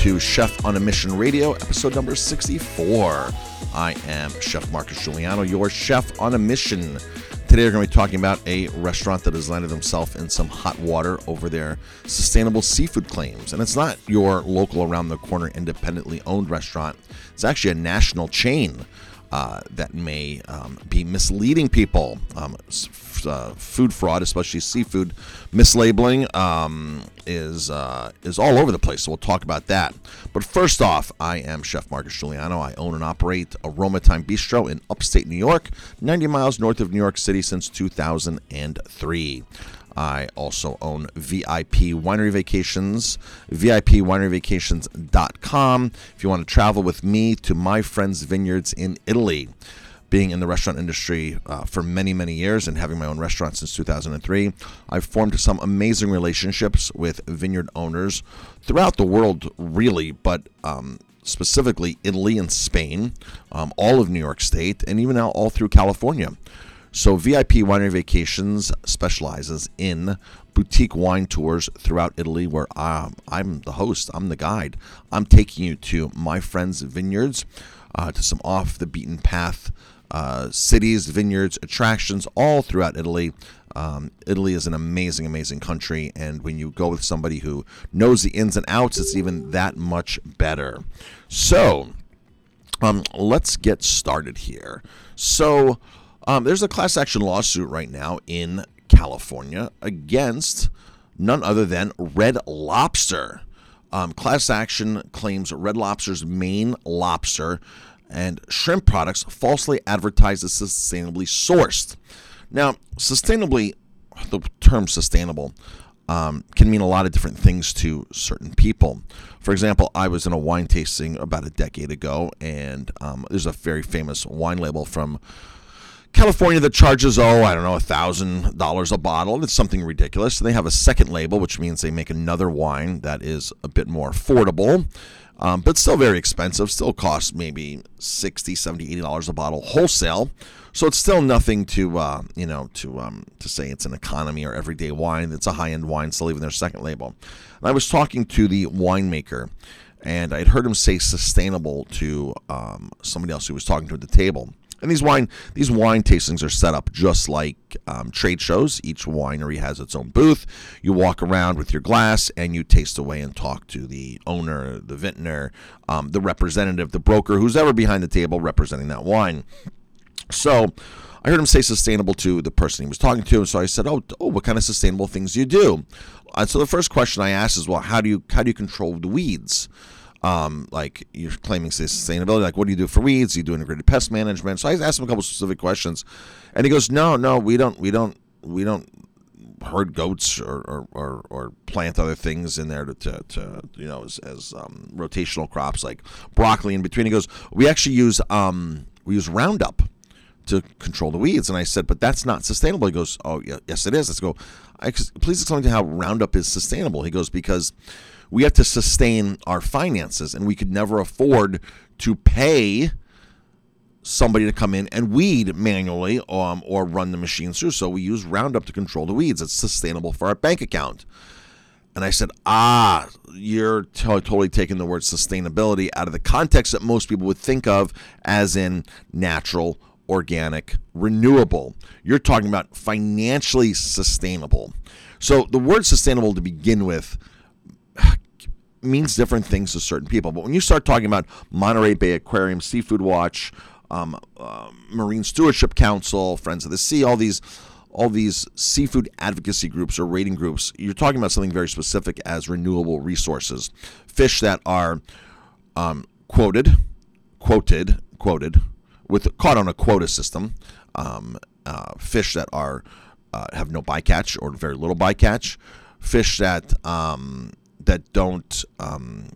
To Chef on a Mission Radio, episode number 64. I am Chef Marcus Guiliano, your chef on a mission. Today, we're going to be talking about a restaurant that has landed themselves in some hot water over their sustainable seafood claims. And it's not your local around the corner independently owned restaurant, it's actually a national chain uh, that may um, be misleading people. Um, uh, food fraud, especially seafood mislabeling, um, is uh, is all over the place. So we'll talk about that. But first off, I am Chef Marcus Guiliano. I own and operate Aroma Thyme Bistro in upstate New York, 90 miles north of New York City since 2003. I also own VIP Winery Vacations, VIPWineryVacations.com. If you want to travel with me to my friends' vineyards in Italy, being in the restaurant industry uh, for many, many years and having my own restaurant since 2003, I've formed some amazing relationships with vineyard owners throughout the world, really, but um, specifically Italy and Spain, um, all of New York State, and even now all through California. So, VIP Winery Vacations specializes in boutique wine tours throughout Italy, where I'm, I'm the host, I'm the guide. I'm taking you to my friends' vineyards, uh, to some off the beaten path uh, cities, vineyards, attractions all throughout Italy. Um, Italy is an amazing, amazing country, and when you go with somebody who knows the ins and outs, it's even that much better. So, um, let's get started here. So, um, there's a class action lawsuit right now in California against none other than Red Lobster. Um, class action claims Red Lobster's Maine lobster and shrimp products falsely advertised as sustainably sourced. Now, sustainably, the term sustainable um, can mean a lot of different things to certain people. For example, I was in a wine tasting about a decade ago, and um, there's a very famous wine label from California that charges, oh, I don't know, $1,000 a bottle. It's something ridiculous. They have a second label, which means they make another wine that is a bit more affordable um, but still very expensive. Still costs maybe 60 70 80 dollars a bottle wholesale. So it's still nothing to uh, you know to um, to say it's an economy or everyday wine. It's a high end wine, still even their second label. And I was talking to the winemaker, and I'd heard him say sustainable to um, somebody else who was talking to at the table. And these wine these wine tastings are set up just like um, trade shows. Each winery has its own booth. You walk around with your glass and you taste away and talk to the owner, the vintner, um, the representative, the broker, who's ever behind the table representing that wine. So. I heard him say sustainable to the person he was talking to, and so I said, "Oh, oh what kind of sustainable things do you do?" And so the first question I asked is, "Well, how do you how do you control the weeds?" Um, like you're claiming sustainability. Like, what do you do for weeds? Do you do integrated pest management? So I asked him a couple specific questions, and he goes, "No, no, we don't, we don't, we don't herd goats or, or, or, or, plant other things in there to, to, to you know as, as um, rotational crops like broccoli in between. He goes, we actually use um, we use Roundup to control the weeds. And I said, but that's not sustainable. He goes, oh yeah, yes it is. Let's go. I, please explain to how Roundup is sustainable. He goes because we have to sustain our finances, and we could never afford to pay somebody to come in and weed manually um, or run the machines through. So we use Roundup to control the weeds. It's sustainable for our bank account. And I said, ah, you're t- totally taking the word sustainability out of the context that most people would think of as in natural, organic, renewable. You're talking about financially sustainable. So the word sustainable to begin with means different things to certain people. But when you start talking about Monterey Bay Aquarium, Seafood Watch, um, uh, Marine Stewardship Council, Friends of the Sea, all these all these seafood advocacy groups or rating groups, you're talking about something very specific as renewable resources, fish that are um, quoted, quoted, quoted, with caught on a quota system, um, uh, fish that are uh, have no bycatch or very little bycatch, fish that um, that don't um,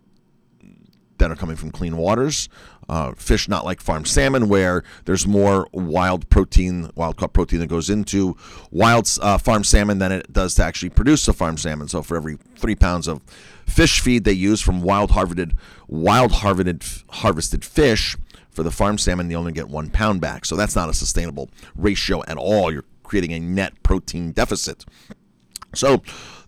that are coming from clean waters. Uh, fish not like farm salmon, where there's more wild protein, wild caught protein that goes into wild uh, farm salmon than it does to actually produce the farm salmon. So for every three pounds of fish feed they use from wild harvested, wild harvested, harvested fish for the farm salmon, they only get one pound back. So that's not a sustainable ratio at all. You're creating a net protein deficit. So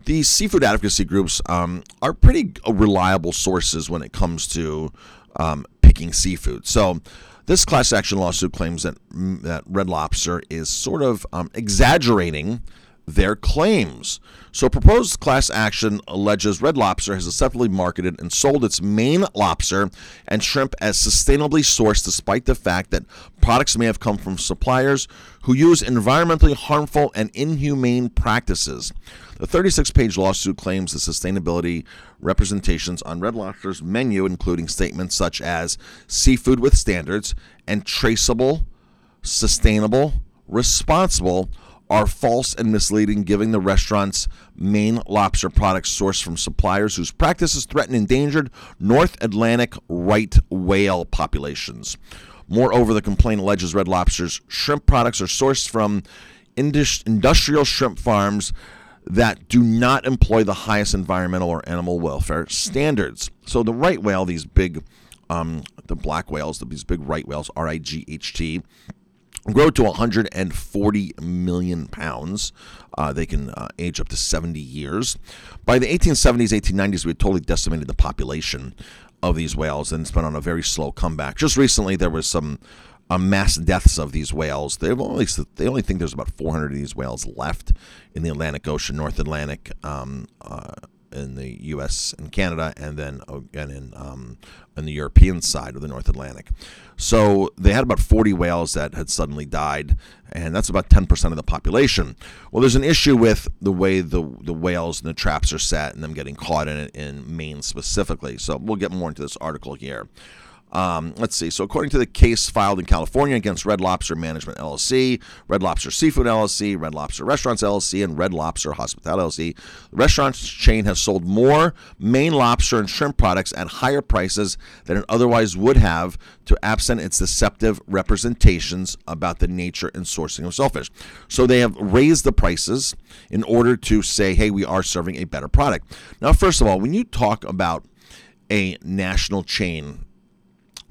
these seafood advocacy groups um, are pretty reliable sources when it comes to um, picking seafood. So, this class action lawsuit claims that that Red Lobster is sort of um, exaggerating their claims. So, proposed class action alleges Red Lobster has deceptively marketed and sold its Maine lobster and shrimp as sustainably sourced, despite the fact that products may have come from suppliers who use environmentally harmful and inhumane practices. The 36 page lawsuit claims the sustainability representations on Red Lobster's menu, including statements such as seafood with standards and traceable, sustainable, responsible are false and misleading, giving the restaurant's Maine lobster products sourced from suppliers whose practices threaten endangered North Atlantic right whale populations. Moreover, the complaint alleges Red Lobster's shrimp products are sourced from industrial shrimp farms that do not employ the highest environmental or animal welfare standards. So the right whale, these big, um, the black whales, these big right whales, R I G H T, grow to 140 million pounds. Uh, they can uh, age up to 70 years. By the 1870s, 1890s, we had totally decimated the population of these whales, and it's been on a very slow comeback. Just recently, there was some uh, mass deaths of these whales. They only they only think there's about 400 of these whales left in the Atlantic Ocean, North Atlantic. Um, uh, in the U.S. and Canada, and then again in um, in the European side of the North Atlantic. So they had about 40 whales that had suddenly died, and that's about 10% of the population. Well, there's an issue with the way the the whales and the traps are set, and them getting caught in it in Maine specifically. So we'll get more into this article here. Um, let's see. So, according to the case filed in California against Red Lobster Management LLC, Red Lobster Seafood LLC, Red Lobster Restaurants LLC, and Red Lobster Hospitality LLC, the restaurant chain has sold more Maine lobster and shrimp products at higher prices than it otherwise would have to absent its deceptive representations about the nature and sourcing of shellfish. So, they have raised the prices in order to say, hey, we are serving a better product. Now, first of all, when you talk about a national chain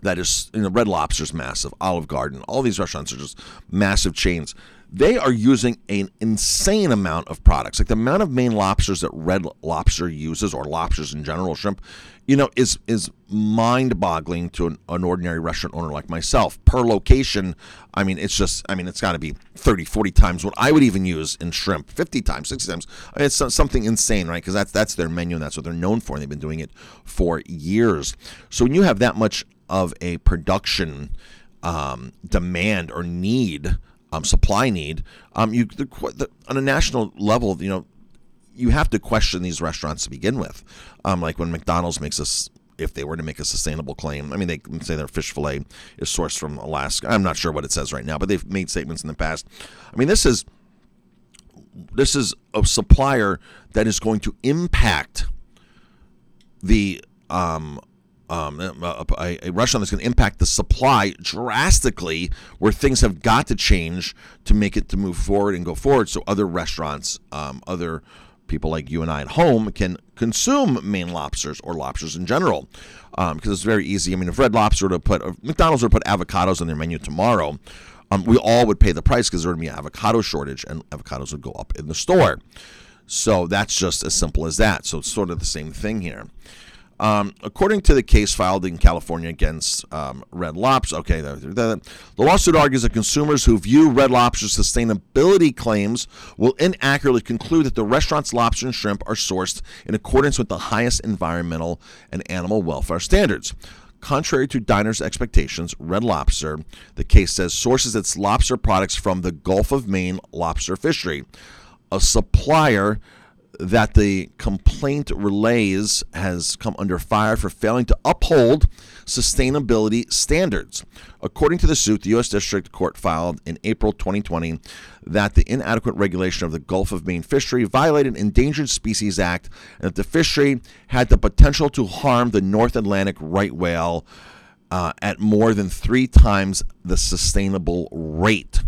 that is you know Red Lobster's massive, Olive Garden, all these restaurants are just massive chains. They are using an insane amount of products. Like the amount of Maine lobsters that Red Lobster uses, or lobsters in general, shrimp, you know, is is mind-boggling to an, an ordinary restaurant owner like myself. Per location, I mean, it's just, I mean, it's got to be 30, 40 times what I would even use in shrimp, 50 times, 60 times. I mean, it's something insane, right? Because that's that's their menu and that's what they're known for. And they've been doing it for years. So when you have that much of a production um, demand or need, um, supply need, um, you the, the, on a national level, you know, you have to question these restaurants to begin with. Um, like when McDonald's makes us, if they were to make a sustainable claim, I mean, they say their fish fillet is sourced from Alaska. I'm not sure what it says right now, but they've made statements in the past. I mean, this is this is a supplier that is going to impact the um, um, a, a, on that's going to impact the supply drastically, where things have got to change to make it to move forward and go forward, so other restaurants, um, other people like you and I at home can consume Maine lobsters or lobsters in general, because um, it's very easy. I mean, if Red Lobster to put, McDonald's to put avocados on their menu tomorrow, um, we all would pay the price because there would be an avocado shortage, and avocados would go up in the store. So that's just as simple as that. So it's sort of the same thing here. Um, according to the case filed in California against um, Red Lobster, okay, the, the, the, lawsuit argues that consumers who view Red Lobster's sustainability claims will inaccurately conclude that the restaurant's lobster and shrimp are sourced in accordance with the highest environmental and animal welfare standards. Contrary to diners' expectations, Red Lobster, the case says, sources its lobster products from the Gulf of Maine lobster fishery, a supplier that the complaint relays has come under fire for failing to uphold sustainability standards. According to the suit, the U.S. District Court filed in April 2020 that the inadequate regulation of the Gulf of Maine fishery violated Endangered Species Act and that the fishery had the potential to harm the North Atlantic right whale uh, at more than three times the sustainable rate.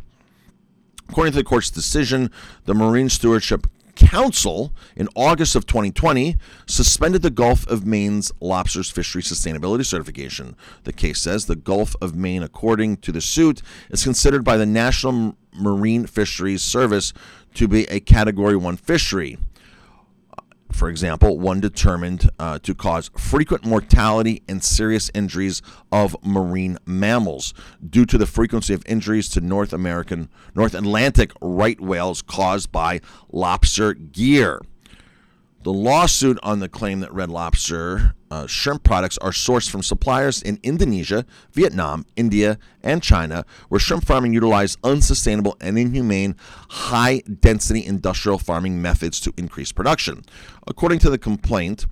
According to the court's decision, the Marine Stewardship Council in August of 2020 suspended the Gulf of Maine's lobsters fishery sustainability certification. The case says the Gulf of Maine, according to the suit, is considered by the National Marine Fisheries Service to be a Category 1 fishery. For example, one determined uh, to cause frequent mortality and serious injuries of marine mammals due to the frequency of injuries to North American, North Atlantic right whales caused by lobster gear. The lawsuit on the claim that Red Lobster uh, shrimp products are sourced from suppliers in Indonesia, Vietnam, India, and China, where shrimp farming utilized unsustainable and inhumane high density industrial farming methods to increase production. According to the complaint,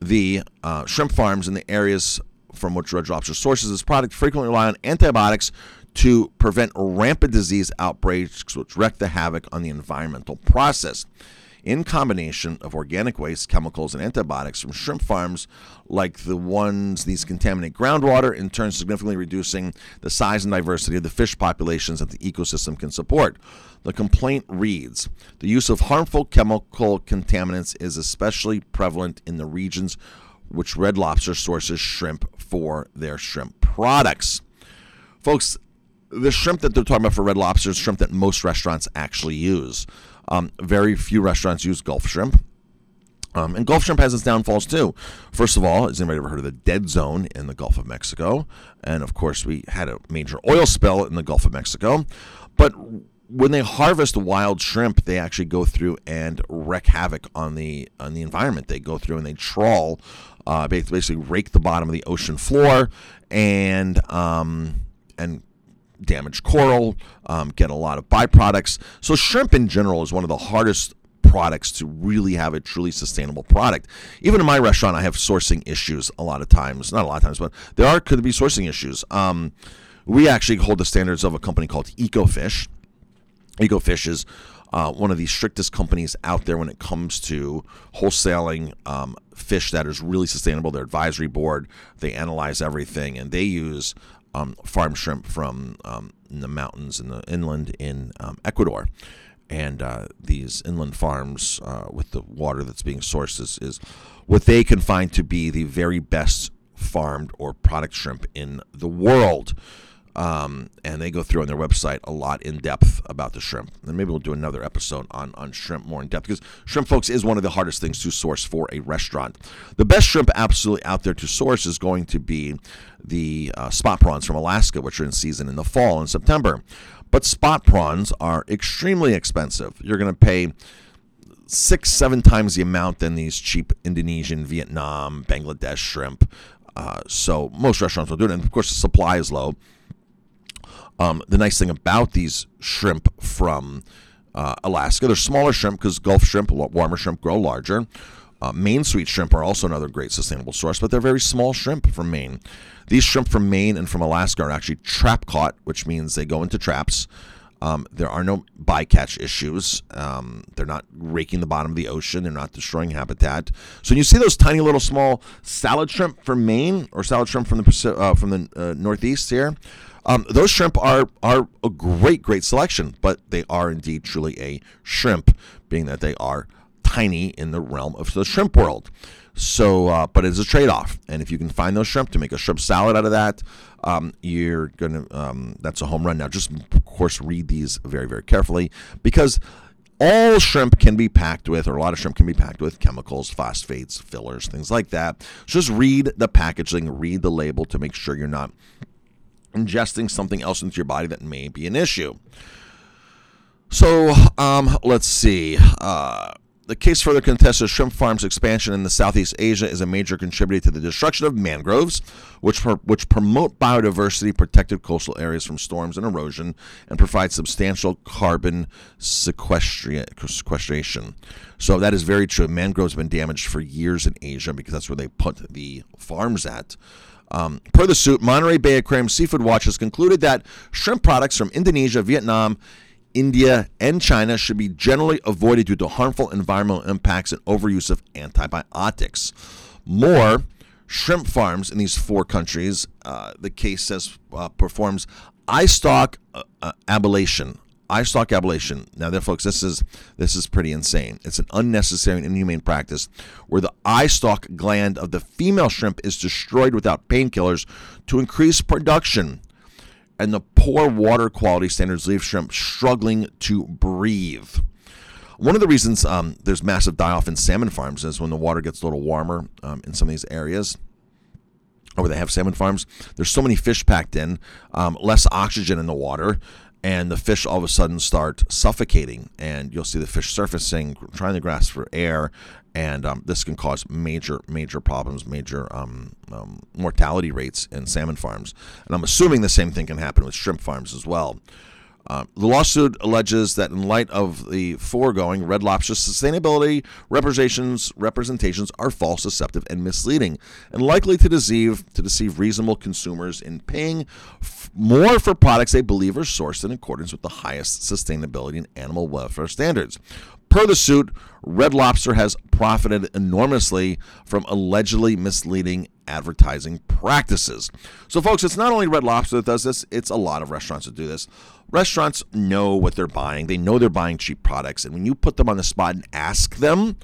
the uh, shrimp farms in the areas from which Red Lobster sources its product frequently rely on antibiotics to prevent rampant disease outbreaks, which wreak the havoc on the environmental process in combination of organic waste, chemicals, and antibiotics from shrimp farms like the ones these contaminate groundwater, in turn significantly reducing the size and diversity of the fish populations that the ecosystem can support. The complaint reads The use of harmful chemical contaminants is especially prevalent in the regions which Red Lobster sources shrimp for their shrimp products. Folks, the shrimp that they're talking about for Red Lobster is shrimp that most restaurants actually use. Um, very few restaurants use Gulf shrimp. Um, and Gulf shrimp has its downfalls too. First of all, has anybody ever heard of the dead zone in the Gulf of Mexico? And of course, we had a major oil spill in the Gulf of Mexico. But when they harvest wild shrimp, they actually go through and wreak havoc on the on the environment. They go through and they trawl, uh, basically rake the bottom of the ocean floor, and um, and damage coral, um, get a lot of byproducts. So, shrimp in general is one of the hardest products to really have a truly sustainable product. Even in my restaurant, I have sourcing issues a lot of times. Not a lot of times, but there are could be sourcing issues. Um, we actually hold the standards of a company called EcoFish. EcoFish is uh, one of the strictest companies out there when it comes to wholesaling um, fish that is really sustainable. Their advisory board, they analyze everything, and they use um, farm shrimp from um, the mountains in the inland in um, Ecuador. And uh, these inland farms, uh, with the water that's being sourced, is, is what they can find to be the very best farmed or product shrimp in the world. Um, and they go through on their website a lot in depth about the shrimp. And maybe we'll do another episode on, on shrimp more in depth because shrimp, folks, is one of the hardest things to source for a restaurant. The best shrimp absolutely out there to source is going to be the uh, spot prawns from Alaska, which are in season in the fall in September. But spot prawns are extremely expensive. You're going to pay six, seven times the amount than these cheap Indonesian, Vietnam, Bangladesh shrimp. Uh, so most restaurants will do it. And of course, the supply is low. Um, the nice thing about these shrimp from uh, Alaska, they're smaller shrimp because Gulf shrimp, warmer shrimp, grow larger. Uh, Maine sweet shrimp are also another great sustainable source, but they're very small shrimp from Maine. These shrimp from Maine and from Alaska are actually trap caught, which means they go into traps. Um, there are no bycatch issues. Um, they're not raking the bottom of the ocean. They're not destroying habitat. So when you see those tiny little small salad shrimp from Maine or salad shrimp from the uh, from the uh, Northeast here, um, those shrimp are are a great, great selection, but they are indeed truly a shrimp, being that they are tiny in the realm of the shrimp world. So, uh, but it's a trade off, and if you can find those shrimp to make a shrimp salad out of that, um, you're gonna um, that's a home run. Now, just of course, read these very, very carefully because all shrimp can be packed with, or a lot of shrimp can be packed with chemicals, phosphates, fillers, things like that. So just read the packaging, read the label to make sure you're not ingesting something else into your body that may be an issue. So um, let's see. Uh, the case further contests that shrimp farms expansion in the Southeast Asia is a major contributor to the destruction of mangroves, which which promote biodiversity, protected coastal areas from storms and erosion, and provide substantial carbon sequestration. So that is very true. Mangroves have been damaged for years in Asia because that's where they put the farms at. Um, per the suit, Monterey Bay Aquarium Seafood Watch has concluded that shrimp products from Indonesia, Vietnam, India, and China should be generally avoided due to harmful environmental impacts and overuse of antibiotics. More, shrimp farms in these four countries, uh, the case says, uh, performs eye stalk uh, uh ablation eye stalk ablation. Now, there, folks, this is this is pretty insane. It's an unnecessary and inhumane practice where the eye stalk gland of the female shrimp is destroyed without painkillers to increase production, and the poor water quality standards leave shrimp struggling to breathe. One of the reasons um, there's massive die off in salmon farms is when the water gets a little warmer um, in some of these areas where they have salmon farms. There's so many fish packed in, um, less oxygen in the water, and the fish all of a sudden start suffocating. And you'll see the fish surfacing, trying to grasp for air, and um, this can cause major, major problems, major um, um, mortality rates in salmon farms. And I'm assuming the same thing can happen with shrimp farms as well. Uh, the lawsuit alleges that in light of the foregoing, Red Lobster's sustainability representations representations are false, deceptive, and misleading, and likely to deceive to deceive reasonable consumers in paying f- more for products they believe are sourced in accordance with the highest sustainability and animal welfare standards. Per the suit, Red Lobster has profited enormously from allegedly misleading advertising practices. So, folks, it's not only Red Lobster that does this, it's a lot of restaurants that do this. Restaurants know what they're buying, they know they're buying cheap products. And when you put them on the spot and ask them,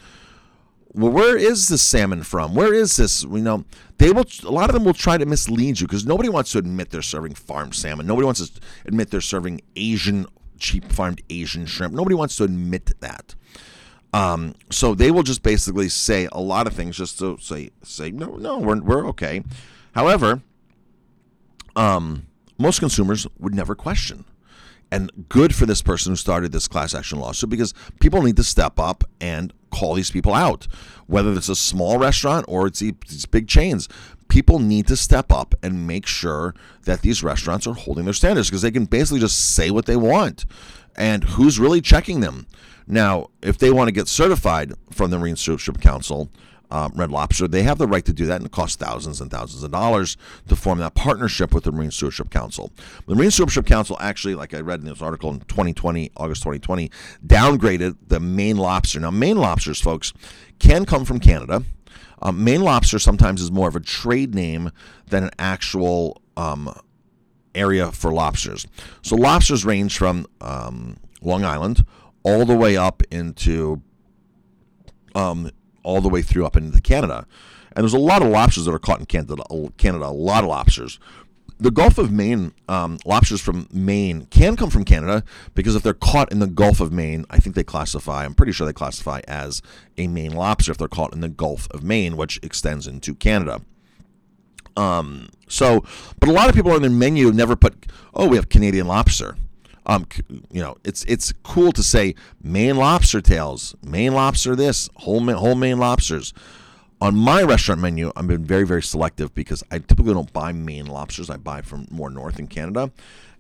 well, where is this salmon from? Where is this? You know, they will. A lot of them will try to mislead you because nobody wants to admit they're serving farm salmon. Nobody wants to admit they're serving Asian, cheap farmed Asian shrimp. Nobody wants to admit that. Um, so they will just basically say a lot of things just to say say no, no, we're we're okay. However, um, most consumers would never question. And good for this person who started this class action lawsuit because people need to step up and call these people out. Whether it's a small restaurant or it's these big chains, people need to step up and make sure that these restaurants are holding their standards because they can basically just say what they want. And who's really checking them? Now, if they want to get certified from the Marine Stewardship Council, um, Red Lobster, they have the right to do that and it costs thousands and thousands of dollars to form that partnership with the Marine Stewardship Council. The Marine Stewardship Council actually, like I read in this article in 2020, August 2020, downgraded the Maine lobster. Now, Maine lobsters, folks, can come from Canada. Um, Maine lobster sometimes is more of a trade name than an actual um, area for lobsters. So lobsters range from um, Long Island all the way up into um, all the way through up into Canada. And there's a lot of lobsters that are caught in Canada. Canada, a lot of lobsters. The Gulf of Maine um, lobsters from Maine can come from Canada because if they're caught in the Gulf of Maine, I think they classify. I'm pretty sure they classify as a Maine lobster if they're caught in the Gulf of Maine, which extends into Canada. Um, so, but a lot of people on their menu never put, oh, we have Canadian lobster. Um, you know, it's it's cool to say Maine lobster tails, Maine lobster this, whole whole Maine lobsters. On my restaurant menu, I've been very very selective because I typically don't buy Maine lobsters. I buy from more north in Canada,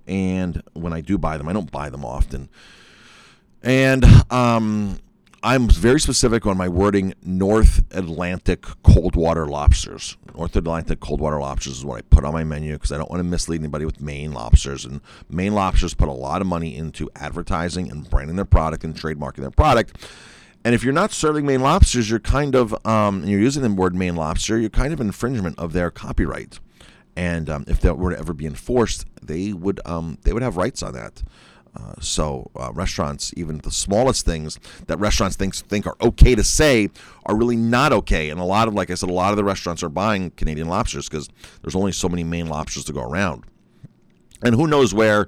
and when I do buy them, I don't buy them often. And um, I'm very specific on my wording North Atlantic cold water lobsters. North Atlantic cold water lobsters is what I put on my menu because I don't want to mislead anybody with Maine lobsters. And Maine lobsters put a lot of money into advertising and branding their product and trademarking their product. And if you're not serving Maine lobsters, you're kind of, um, you're using the word Maine lobster, you're kind of infringement of their copyright. And um, if that were to ever be enforced, they would um, they would have rights on that. Uh, so uh, restaurants, even the smallest things that restaurants think think are okay to say, are really not okay. And a lot of, like I said, a lot of the restaurants are buying Canadian lobsters because there's only so many Maine lobsters to go around. And who knows where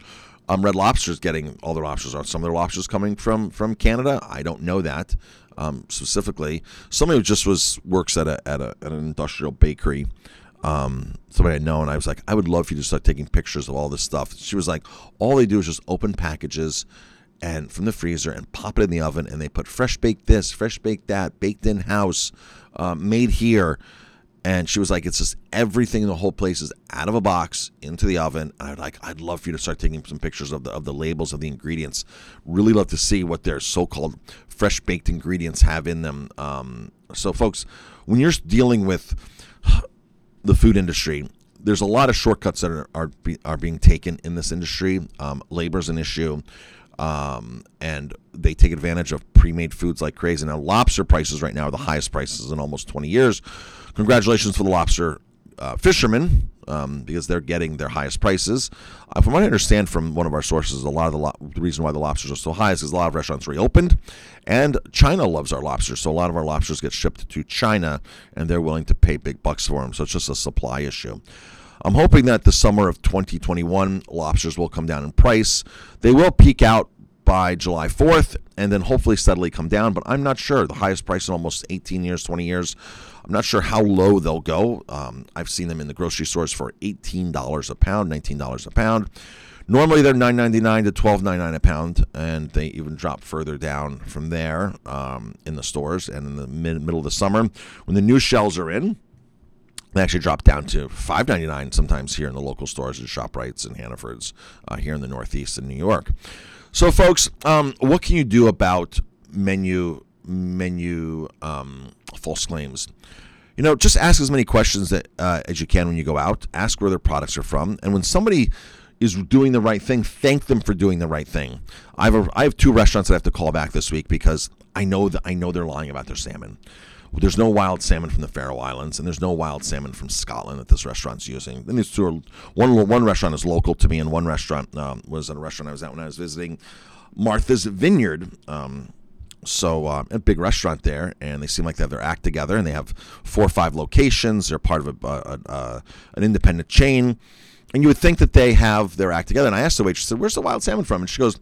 um, Red Lobster is getting all their lobsters? Are some of their lobsters coming from from Canada? I don't know that um, specifically. Somebody who just was works at a at a at an industrial bakery um, somebody I know, and I was like, I would love for you to start taking pictures of all this stuff. She was like, all they do is just open packages and from the freezer and pop it in the oven, and they put fresh baked this, fresh baked that, baked in house, um, made here. And she was like, it's just everything in the whole place is out of a box into the oven. And I'd like, I'd love for you to start taking some pictures of the of the labels of the ingredients. Really love to see what their so-called fresh baked ingredients have in them. Um, so, folks, when you're dealing with the food industry, there's a lot of shortcuts that are are, be, are being taken in this industry. Um, Labor is an issue, um, and they take advantage of pre-made foods like crazy. Now, lobster prices right now are the highest prices in almost 20 years. Congratulations for the lobster uh, fishermen um, because they're getting their highest prices. Uh, from what I understand from one of our sources, a lot of the, lo- the reason why the lobsters are so high is because a lot of restaurants reopened, and China loves our lobsters. So a lot of our lobsters get shipped to China, and they're willing to pay big bucks for them. So it's just a supply issue. I'm hoping that the summer of 2021, lobsters will come down in price. They will peak out by July 4th and then hopefully steadily come down. But I'm not sure. The highest price in almost 18 years, 20 years. I'm not sure how low they'll go. Um, I've seen them in the grocery stores for $18 a pound, $19 a pound. Normally they're $9.99 to $12.99 a pound, and they even drop further down from there um, in the stores and in the mid- middle of the summer when the new shells are in. They actually drop down to five ninety nine sometimes here in the local stores at Shoprites and Hannaford's uh, here in the Northeast in New York. So, folks, um, what can you do about menu menu um, false claims? You know, just ask as many questions that, uh, as you can when you go out. Ask where their products are from, and when somebody is doing the right thing, thank them for doing the right thing. I have a, I have two restaurants that I have to call back this week because I know that I know they're lying about their salmon. There's no wild salmon from the Faroe Islands, and there's no wild salmon from Scotland that this restaurant's using. Then these two are one. One restaurant is local to me, and one restaurant um, was at a restaurant I was at when I was visiting Martha's Vineyard. Um, so uh, a big restaurant there, and they seem like they have their act together, and they have four or five locations. They're part of a, a, a an independent chain, and you would think that they have their act together. And I asked the waitress, "said Where's the wild salmon from?" And she goes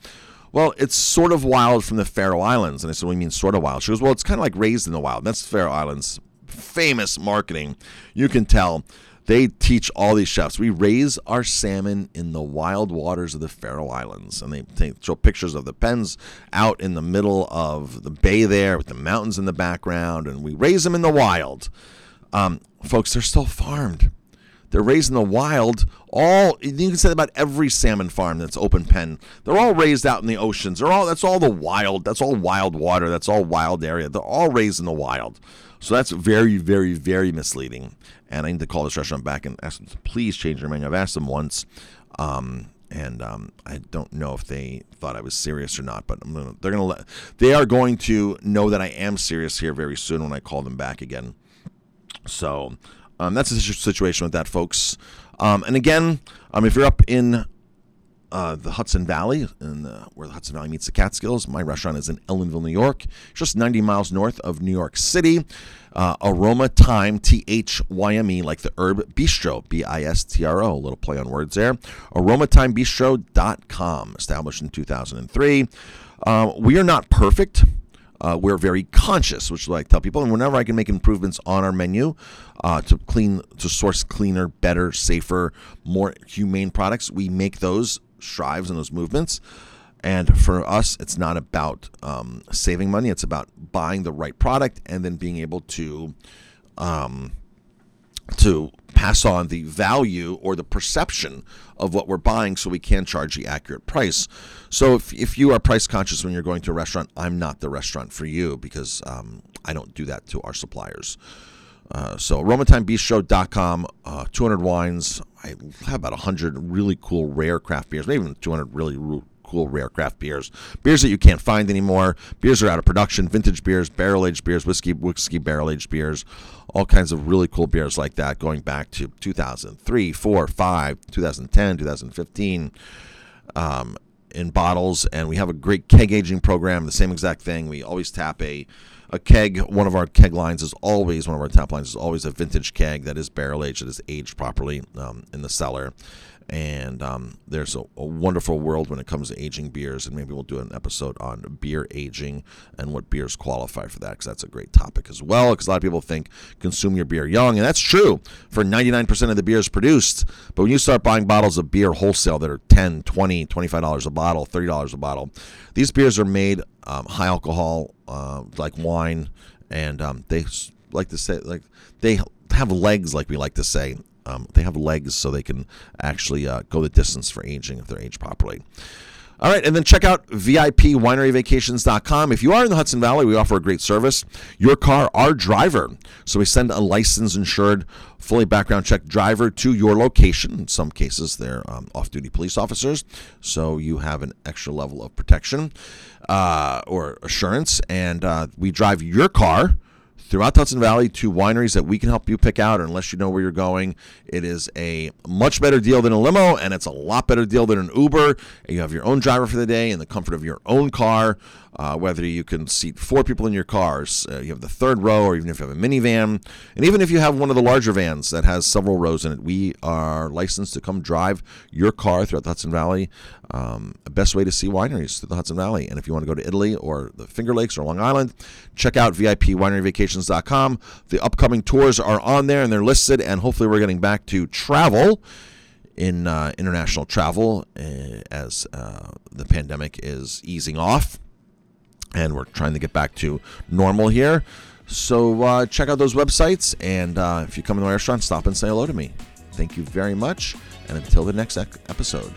well, it's sort of wild from the Faroe Islands. And I said, What do you mean sort of wild? She goes, Well, it's kind of like raised in the wild. And That's Faroe Islands famous marketing. You can tell they teach all these chefs. We raise our salmon in the wild waters of the Faroe Islands, and they take, show pictures of the pens out in the middle of the bay there with the mountains in the background, and we raise them in the wild. Um, folks, they're still farmed. They're raised in the wild. All you can say about every salmon farm that's open pen. They're all raised out in the oceans. They're all that's all the wild. That's all wild water. That's all wild area. They're all raised in the wild. So that's very, very, very misleading. And I need to call this restaurant back and ask them to please change their menu. I've asked them once, um, and um, I don't know if they thought I was serious or not. But gonna, they're gonna let they are going to know that I am serious here very soon when I call them back again. So um, that's the situation with that, folks. Um, and again, um, if you're up in uh, the Hudson Valley, in the, where the Hudson Valley meets the Catskills, my restaurant is in Ellenville, New York, just 90 miles north of New York City. Uh, Aroma Thyme, T H Y M E, like the herb bistro, B I S T R O, a little play on words there. AromaThymeBistro.com, established in 2003. Uh, we are not perfect. Uh, we're very conscious, which is I tell people. And whenever I can make improvements on our menu uh, to clean, to source cleaner, better, safer, more humane products, we make those strives and those movements. And for us, it's not about um, saving money; it's about buying the right product and then being able to um, to pass on the value or the perception of what we're buying so we can charge the accurate price. So if, if you are price conscious when you're going to a restaurant, I'm not the restaurant for you because um, I don't do that to our suppliers. Uh, so aromathymebistro.com, uh, 200 wines. I have about 100 really cool rare craft beers, maybe even 200 really cool rare craft beers. Beers that you can't find anymore. Beers are out of production. Vintage beers, barrel aged beers, whiskey, whiskey barrel aged beers, all kinds of really cool beers like that going back to 2003, 4, 5, 2010, 2015. Um, in bottles, and we have a great keg aging program. The same exact thing. We always tap a a keg. One of our keg lines is always one of our tap lines is always a vintage keg that is barrel aged, that is aged properly um, in the cellar, and um, there's a, a, wonderful world when it comes to aging beers and maybe we'll do an episode on beer aging and what beers qualify for that because that's a great topic as well because a lot of people think consume your beer young and that's true for 99% of the beers produced. But when you start buying bottles of beer wholesale that are 10 20 25 dollars a bottle 30 dollars a bottle these beers are made um, high alcohol uh, like wine and um, they like to say like they have legs like we like to say um, they have legs so they can actually uh, go the distance for aging if they're aged properly. All right, and then check out VIPWineryVacations.com. If you are in the Hudson Valley, we offer a great service. Your car, our driver. So we send a licensed, insured, fully background checked driver to your location. In some cases, they're um, off duty police officers. So you have an extra level of protection uh, or assurance. And uh, we drive your car throughout Hudson Valley to wineries that we can help you pick out. Unless you know where you're going, it is a much better deal than a limo, and it's a lot better deal than an Uber. You have your own driver for the day in the comfort of your own car. Uh, whether you can seat four people in your cars, uh, you have the third row, or even if you have a minivan, and even if you have one of the larger vans that has several rows in it, we are licensed to come drive your car throughout the Hudson Valley. Um, best way to see wineries through the Hudson Valley. And if you want to go to Italy or the Finger Lakes or Long Island, check out VIPWineryVacations.com. The upcoming tours are on there and they're listed, and hopefully we're getting back to travel in uh, international travel uh, as uh, the pandemic is easing off and we're trying to get back to normal here. So uh, check out those websites, and uh, if you come to my restaurant, stop and say hello to me. Thank you very much, and until the next episode.